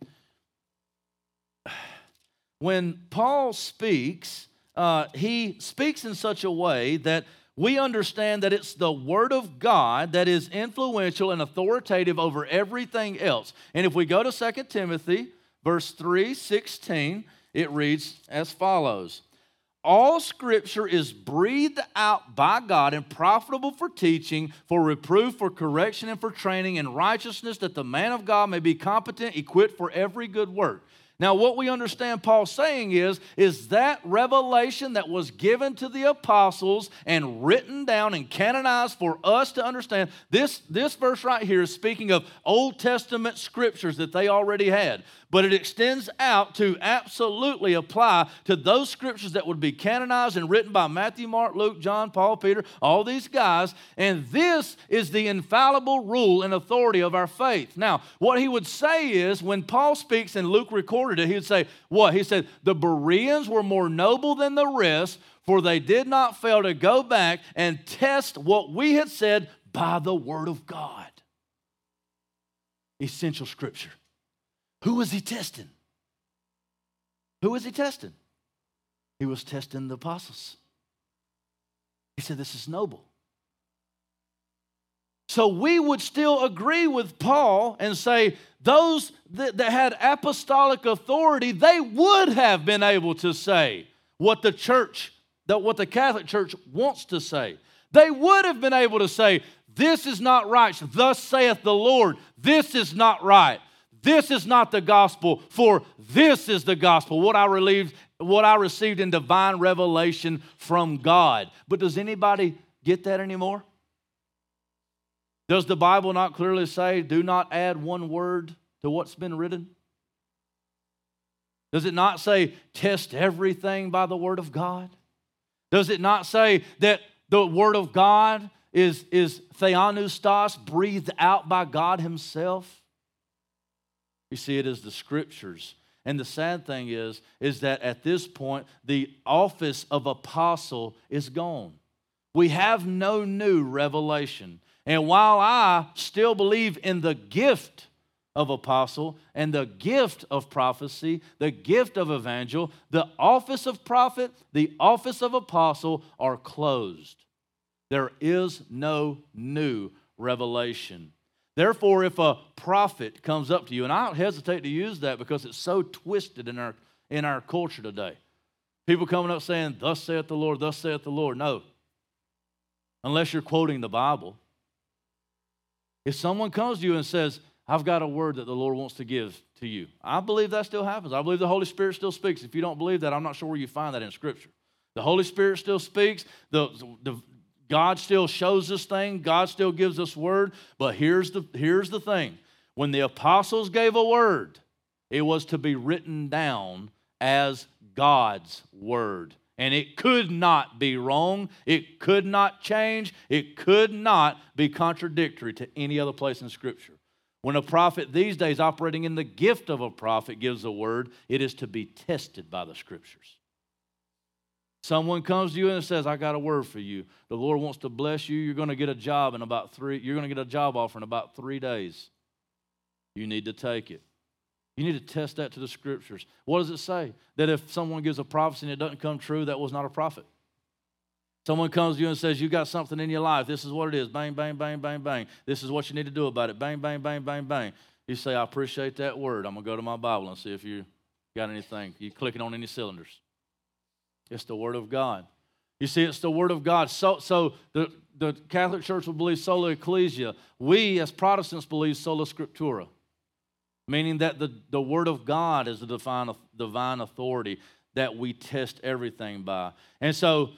[SPEAKER 1] when Paul speaks, uh, he speaks in such a way that we understand that it's the Word of God that is influential and authoritative over everything else. And if we go to 2 Timothy, verse 3 16, it reads as follows All scripture is breathed out by God and profitable for teaching, for reproof, for correction, and for training in righteousness, that the man of God may be competent, equipped for every good work. Now, what we understand Paul saying is, is that revelation that was given to the apostles and written down and canonized for us to understand. This, this verse right here is speaking of Old Testament scriptures that they already had but it extends out to absolutely apply to those scriptures that would be canonized and written by Matthew, Mark, Luke, John, Paul, Peter, all these guys. And this is the infallible rule and authority of our faith. Now, what he would say is when Paul speaks and Luke recorded it, he would say, What? He said, The Bereans were more noble than the rest, for they did not fail to go back and test what we had said by the word of God. Essential scripture. Who was he testing? Who was he testing? He was testing the apostles. He said, This is noble. So we would still agree with Paul and say those that, that, had apostolic authority, they would have been able to say what the church, that what the Catholic Church wants to say. They would have been able to say, This is not right. Thus saith the Lord, this is not right. This is not the gospel, for this is the gospel, what I received, what I received in divine revelation from God. But does anybody get that anymore? Does the Bible not clearly say, do not add one word to what's been written? Does it not say, test everything by the word of God? Does it not say that the word of God is, is theopneustos, breathed out by God Himself? You see it as the scriptures. And the sad thing is, is that at this point, the office of apostle is gone. We have no new revelation. And while I still believe in the gift of apostle and the gift of prophecy, the gift of evangel, the office of prophet, the office of apostle are closed. There is no new revelation. Therefore, if a prophet comes up to you, and I don't hesitate to use that because it's so twisted in our, in our culture today. People coming up saying, Thus saith the Lord, thus saith the Lord. No. Unless you're quoting the Bible. If someone comes to you and says, I've got a word that the Lord wants to give to you, I believe that still happens. I believe the Holy Spirit still speaks. If you don't believe that, I'm not sure where you find that in Scripture. The Holy Spirit still speaks. The, the, God still shows us things, God still gives us word, but here's the, here's the thing. When the apostles gave a word, it was to be written down as God's word And it could not be wrong. It could not change. It could not be contradictory to any other place in Scripture. When a prophet these days, operating in the gift of a prophet, gives a word, it is to be tested by the Scriptures. Someone comes to you and says, I got a word for you. The Lord wants to bless you. You're going to get a job in about three, you're going to get a job offer in about three days. You need to take it. You need to test that to the scriptures. What does it say? That if someone gives a prophecy and it doesn't come true, that was not a prophet. Someone comes to you and says, You got something in your life. This is what it is. Bang, bang, bang, bang, bang. This is what you need to do about it. Bang, bang, bang, bang, bang. You say, I appreciate that word. I'm going to go to my Bible and see if you got anything. You clicking on any cylinders. It's the Word of God. You see, it's the Word of God. So, so the, the Catholic Church will believe sola ecclesia. We, as Protestants, believe sola scriptura, meaning that the, the Word of God is the divine, divine authority that we test everything by. And so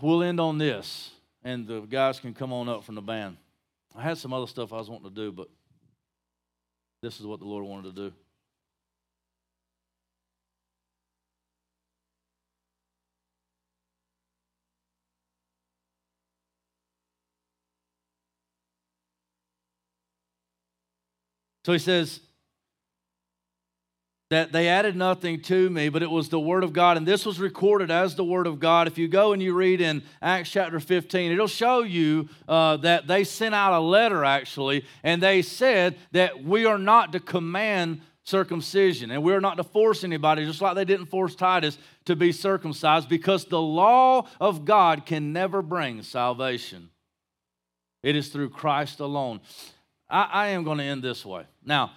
[SPEAKER 1] we'll end on this, and the guys can come on up from the band. I had some other stuff I was wanting to do, but this is what the Lord wanted to do. So he says that they added nothing to me, but it was the Word of God. And this was recorded as the Word of God. If you go and you read in Acts chapter 15, it'll show you uh, that they sent out a letter actually, and they said that we are not to command circumcision and we're not to force anybody, just like they didn't force Titus to be circumcised, because the law of God can never bring salvation. It is through Christ alone. I, I am going to end this way. Now,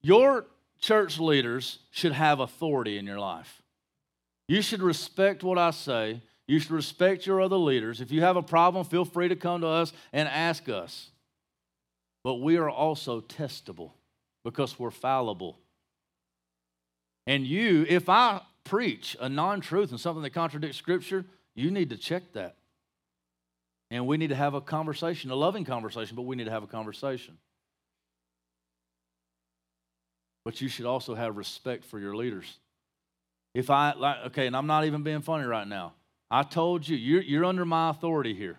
[SPEAKER 1] your church leaders should have authority in your life. You should respect what I say. You should respect your other leaders. If you have a problem, feel free to come to us and ask us. But we are also testable because we're fallible. And you, if I preach a non truth and something that contradicts Scripture, you need to check that. And we need to have a conversation, a loving conversation, but we need to have a conversation. But you should also have respect for your leaders. If I, like, okay, and I'm not even being funny right now. I told you, you're, you're under my authority here.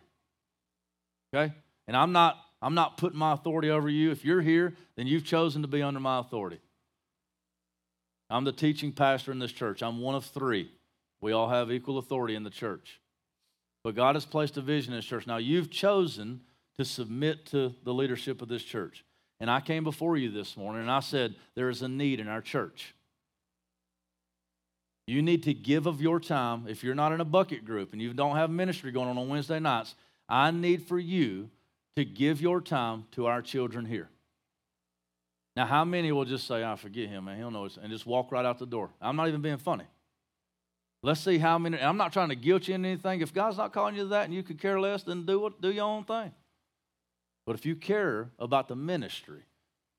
[SPEAKER 1] Okay? And I'm not, I'm not putting my authority over you. If you're here, then you've chosen to be under my authority. I'm the teaching pastor in this church. I'm one of three. We all have equal authority in the church. But God has placed a vision in this church. Now, you've chosen to submit to the leadership of this church. And I came before you this morning and I said, There is a need in our church. You need to give of your time. If you're not in a bucket group and you don't have ministry going on on Wednesday nights, I need for you to give your time to our children here. Now, how many will just say, I forget him, man, he'll know, and just walk right out the door? I'm not even being funny. Let's see how many. I'm not trying to guilt you in anything. If God's not calling you to that and you could care less, then do what, do your own thing. But if you care about the ministry,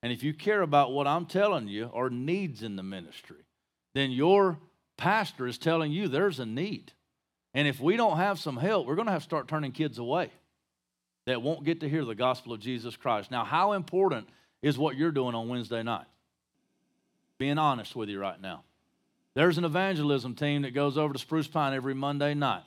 [SPEAKER 1] and if you care about what I'm telling you or needs in the ministry, then your pastor is telling you there's a need. And if we don't have some help, we're going to have to start turning kids away that won't get to hear the gospel of Jesus Christ. Now, how important is what you're doing on Wednesday night? Being honest with you right now. There's an evangelism team that goes over to Spruce Pine every Monday night.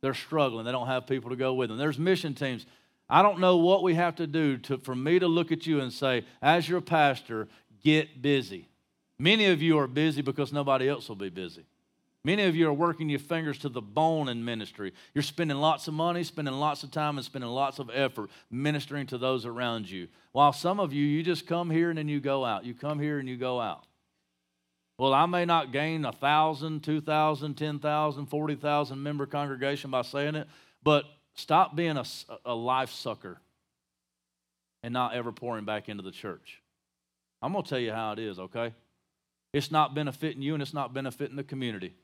[SPEAKER 1] They're struggling, they don't have people to go with them. There's mission teams I don't know what we have to do to, for me to look at you and say, as your pastor, get busy. Many of you are busy because nobody else will be busy. Many of you are working your fingers to the bone in ministry. You're spending lots of money, spending lots of time, and spending lots of effort ministering to those around you. While some of you, you just come here and then you go out. You come here and you go out. Well, I may not gain a thousand, two thousand, ten thousand, forty thousand member congregation by saying it, but Stop being a, a life sucker and not ever pouring back into the church. I'm going to tell you how it is, okay? It's not benefiting you and it's not benefiting the community.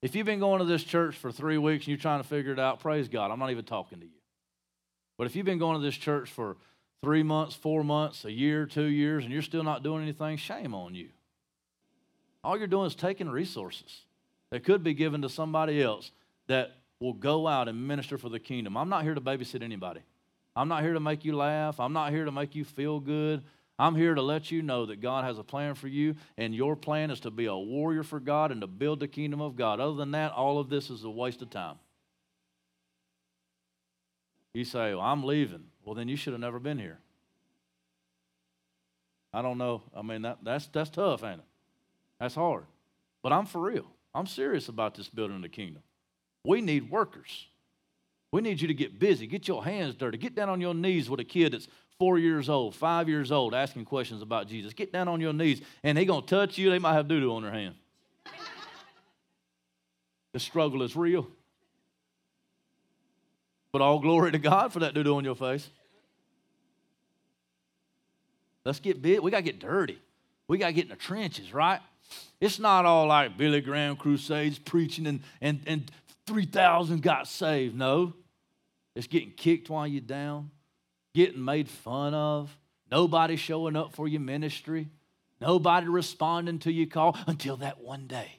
[SPEAKER 1] If you've been going to this church for three weeks and you're trying to figure it out, praise God. I'm not even talking to you. But if you've been going to this church for three months, four months, a year, two years, and you're still not doing anything, shame on you. All you're doing is taking resources that could be given to somebody else that will go out and minister for the kingdom. I'm not here to babysit anybody. I'm not here to make you laugh. I'm not here to make you feel good. I'm here to let you know that God has a plan for you, and your plan is to be a warrior for God and to build the kingdom of God. Other than that, all of this is a waste of time. You say, well, I'm leaving. Well, then you should have never been here. I don't know. I mean, that, that's, that's tough, ain't it? That's hard. But I'm for real. I'm serious about this building the kingdom. We need workers. We need you to get busy, get your hands dirty, get down on your knees with a kid that's four years old, five years old, asking questions about Jesus. Get down on your knees, and they're going to touch you. They might have doo doo on their hand. the struggle is real. But all glory to God for that doo doo on your face. Let's get big. We got to get dirty. We got to get in the trenches, right? It's not all like Billy Graham crusades preaching and, and, and 3,000 got saved. No. It's getting kicked while you're down, getting made fun of, nobody showing up for your ministry, nobody responding to your call until that one day.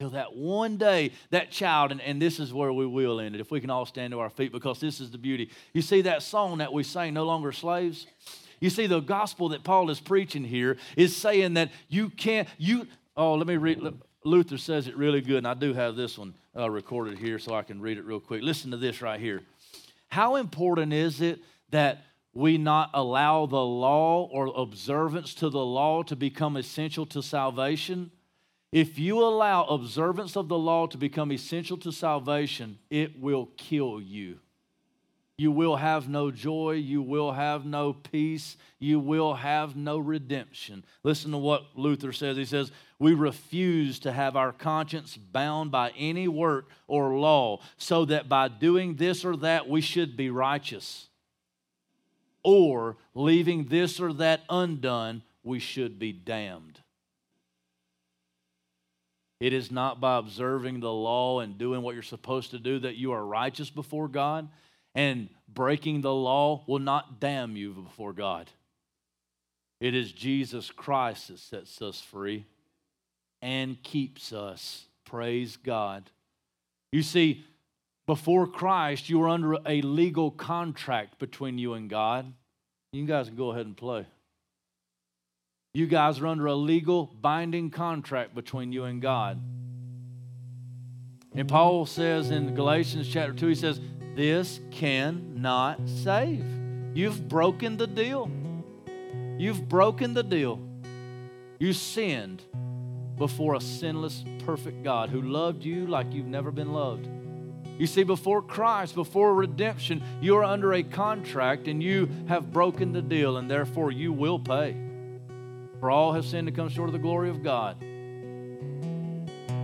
[SPEAKER 1] Until that one day, that child, and, and this is where we will end it, if we can all stand to our feet, because this is the beauty. You see that song that we sang, No Longer Slaves? You see, the gospel that Paul is preaching here is saying that you can't, you, oh, let me read. Luther says it really good, and I do have this one uh, recorded here so I can read it real quick. Listen to this right here. How important is it that we not allow the law or observance to the law to become essential to salvation? If you allow observance of the law to become essential to salvation, it will kill you. You will have no joy. You will have no peace. You will have no redemption. Listen to what Luther says. He says, We refuse to have our conscience bound by any work or law, so that by doing this or that we should be righteous. Or leaving this or that undone, we should be damned. It is not by observing the law and doing what you're supposed to do that you are righteous before God and breaking the law will not damn you before God. It is Jesus Christ that sets us free and keeps us. Praise God. You see, before Christ, you were under a legal contract between you and God. You guys can go ahead and play. You guys are under a legal binding contract between you and God. And Paul says in Galatians chapter 2, he says, this cannot save. You've broken the deal. You've broken the deal. You sinned before a sinless, perfect God who loved you like you've never been loved. You see, before Christ, before redemption, you are under a contract and you have broken the deal, and therefore you will pay. For all have sinned to come short of the glory of God.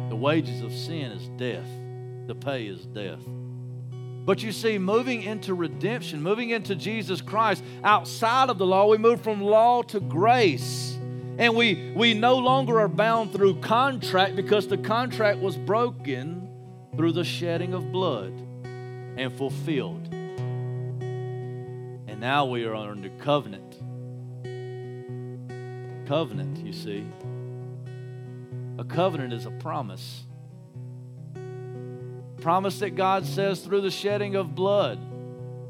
[SPEAKER 1] The wages of sin is death, the pay is death. But you see, moving into redemption, moving into Jesus Christ, outside of the law, we move from law to grace. And we, we no longer are bound through contract because the contract was broken through the shedding of blood and fulfilled. And now we are under covenant. Covenant, you see. A covenant is a promise promise that God says through the shedding of blood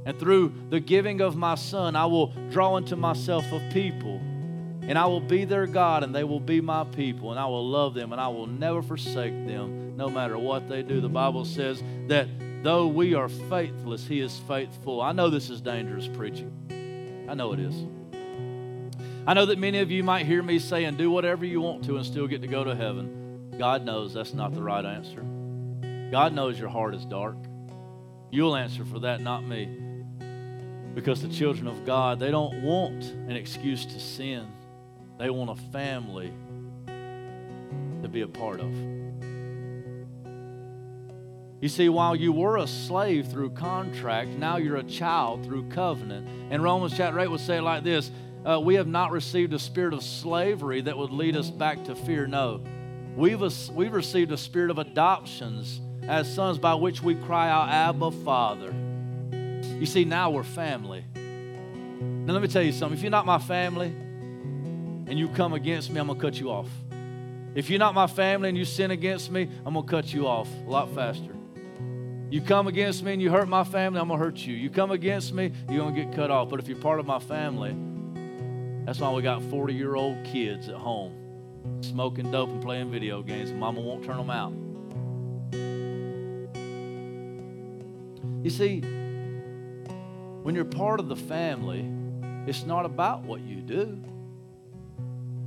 [SPEAKER 1] and through the giving of my son, I will draw into myself a people and I will be their God and they will be my people and I will love them and I will never forsake them no matter what they do. The Bible says that though we are faithless, He is faithful. I know this is dangerous preaching. I know it is. I know that many of you might hear me saying, do whatever you want to and still get to go to heaven. God knows that's not the right answer. God knows your heart is dark. You'll answer for that, not me. Because the children of God, they don't want an excuse to sin, they want a family to be a part of. You see, while you were a slave through contract, now you're a child through covenant. And Romans chapter 8 would say it like this uh, We have not received a spirit of slavery that would lead us back to fear. No. We've, we've received a spirit of adoptions as sons by which we cry out, Abba, Father. You see, now we're family. Now, let me tell you something. If you're not my family and you come against me, I'm going to cut you off. If you're not my family and you sin against me, I'm going to cut you off a lot faster. You come against me and you hurt my family, I'm going to hurt you. You come against me, you're going to get cut off. But if you're part of my family, That's why we got 40 year old kids at home smoking dope and playing video games, mama won't turn them out. You see, when you're part of the family, it's not about what you do,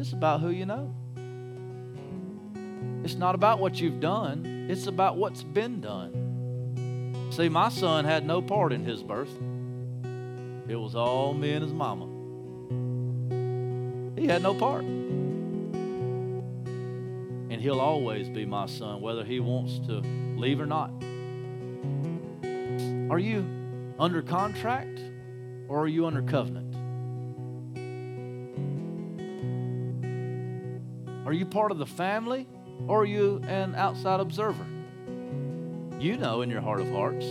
[SPEAKER 1] it's about who you know. It's not about what you've done, it's about what's been done. See, my son had no part in his birth, it was all me and his mama. He had no part. And he'll always be my son, whether he wants to leave or not. Are you under contract or are you under covenant? Are you part of the family or are you an outside observer? You know in your heart of hearts.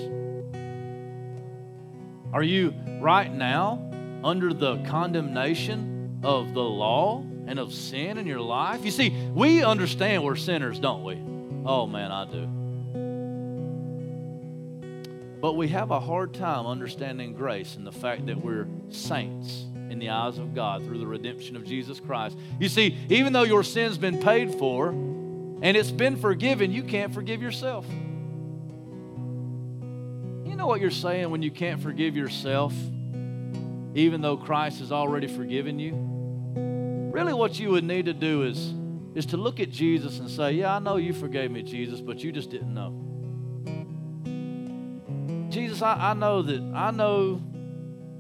[SPEAKER 1] Are you right now under the condemnation of the law and of sin in your life? You see, we understand we're sinners, don't we? Oh man, I do. But we have a hard time understanding grace and the fact that we're saints in the eyes of God through the redemption of Jesus Christ. You see, even though your sin's been paid for and it's been forgiven, you can't forgive yourself. You know what you're saying when you can't forgive yourself, even though Christ has already forgiven you? Really, what you would need to do is, is to look at Jesus and say, Yeah, I know you forgave me, Jesus, but you just didn't know. Jesus, I, I know that I know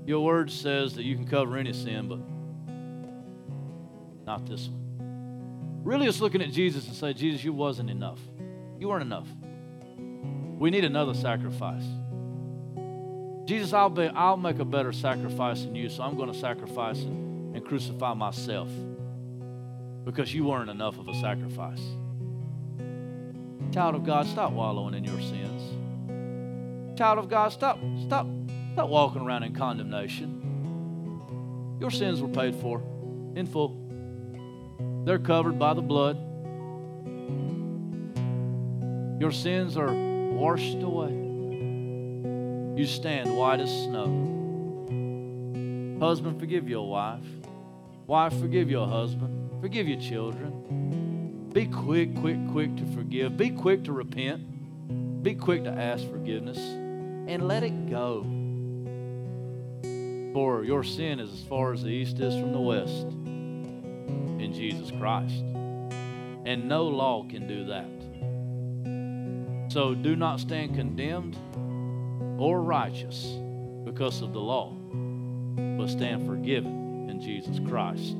[SPEAKER 1] your word says that you can cover any sin, but not this one. Really, it's looking at Jesus and say, Jesus, you wasn't enough. You weren't enough. We need another sacrifice. Jesus, I'll, be, I'll make a better sacrifice than you, so I'm going to sacrifice and, and crucify myself because you weren't enough of a sacrifice. Child of God, stop wallowing in your sins child of God, stop, stop, stop walking around in condemnation. Your sins were paid for in full. They're covered by the blood. Your sins are washed away. You stand white as snow. Husband, forgive your wife. Wife, forgive your husband. Forgive your children. Be quick, quick, quick to forgive. Be quick to repent. Be quick to ask forgiveness and let it go. For your sin is as far as the east is from the west in Jesus Christ. And no law can do that. So do not stand condemned or righteous because of the law, but stand forgiven in Jesus Christ.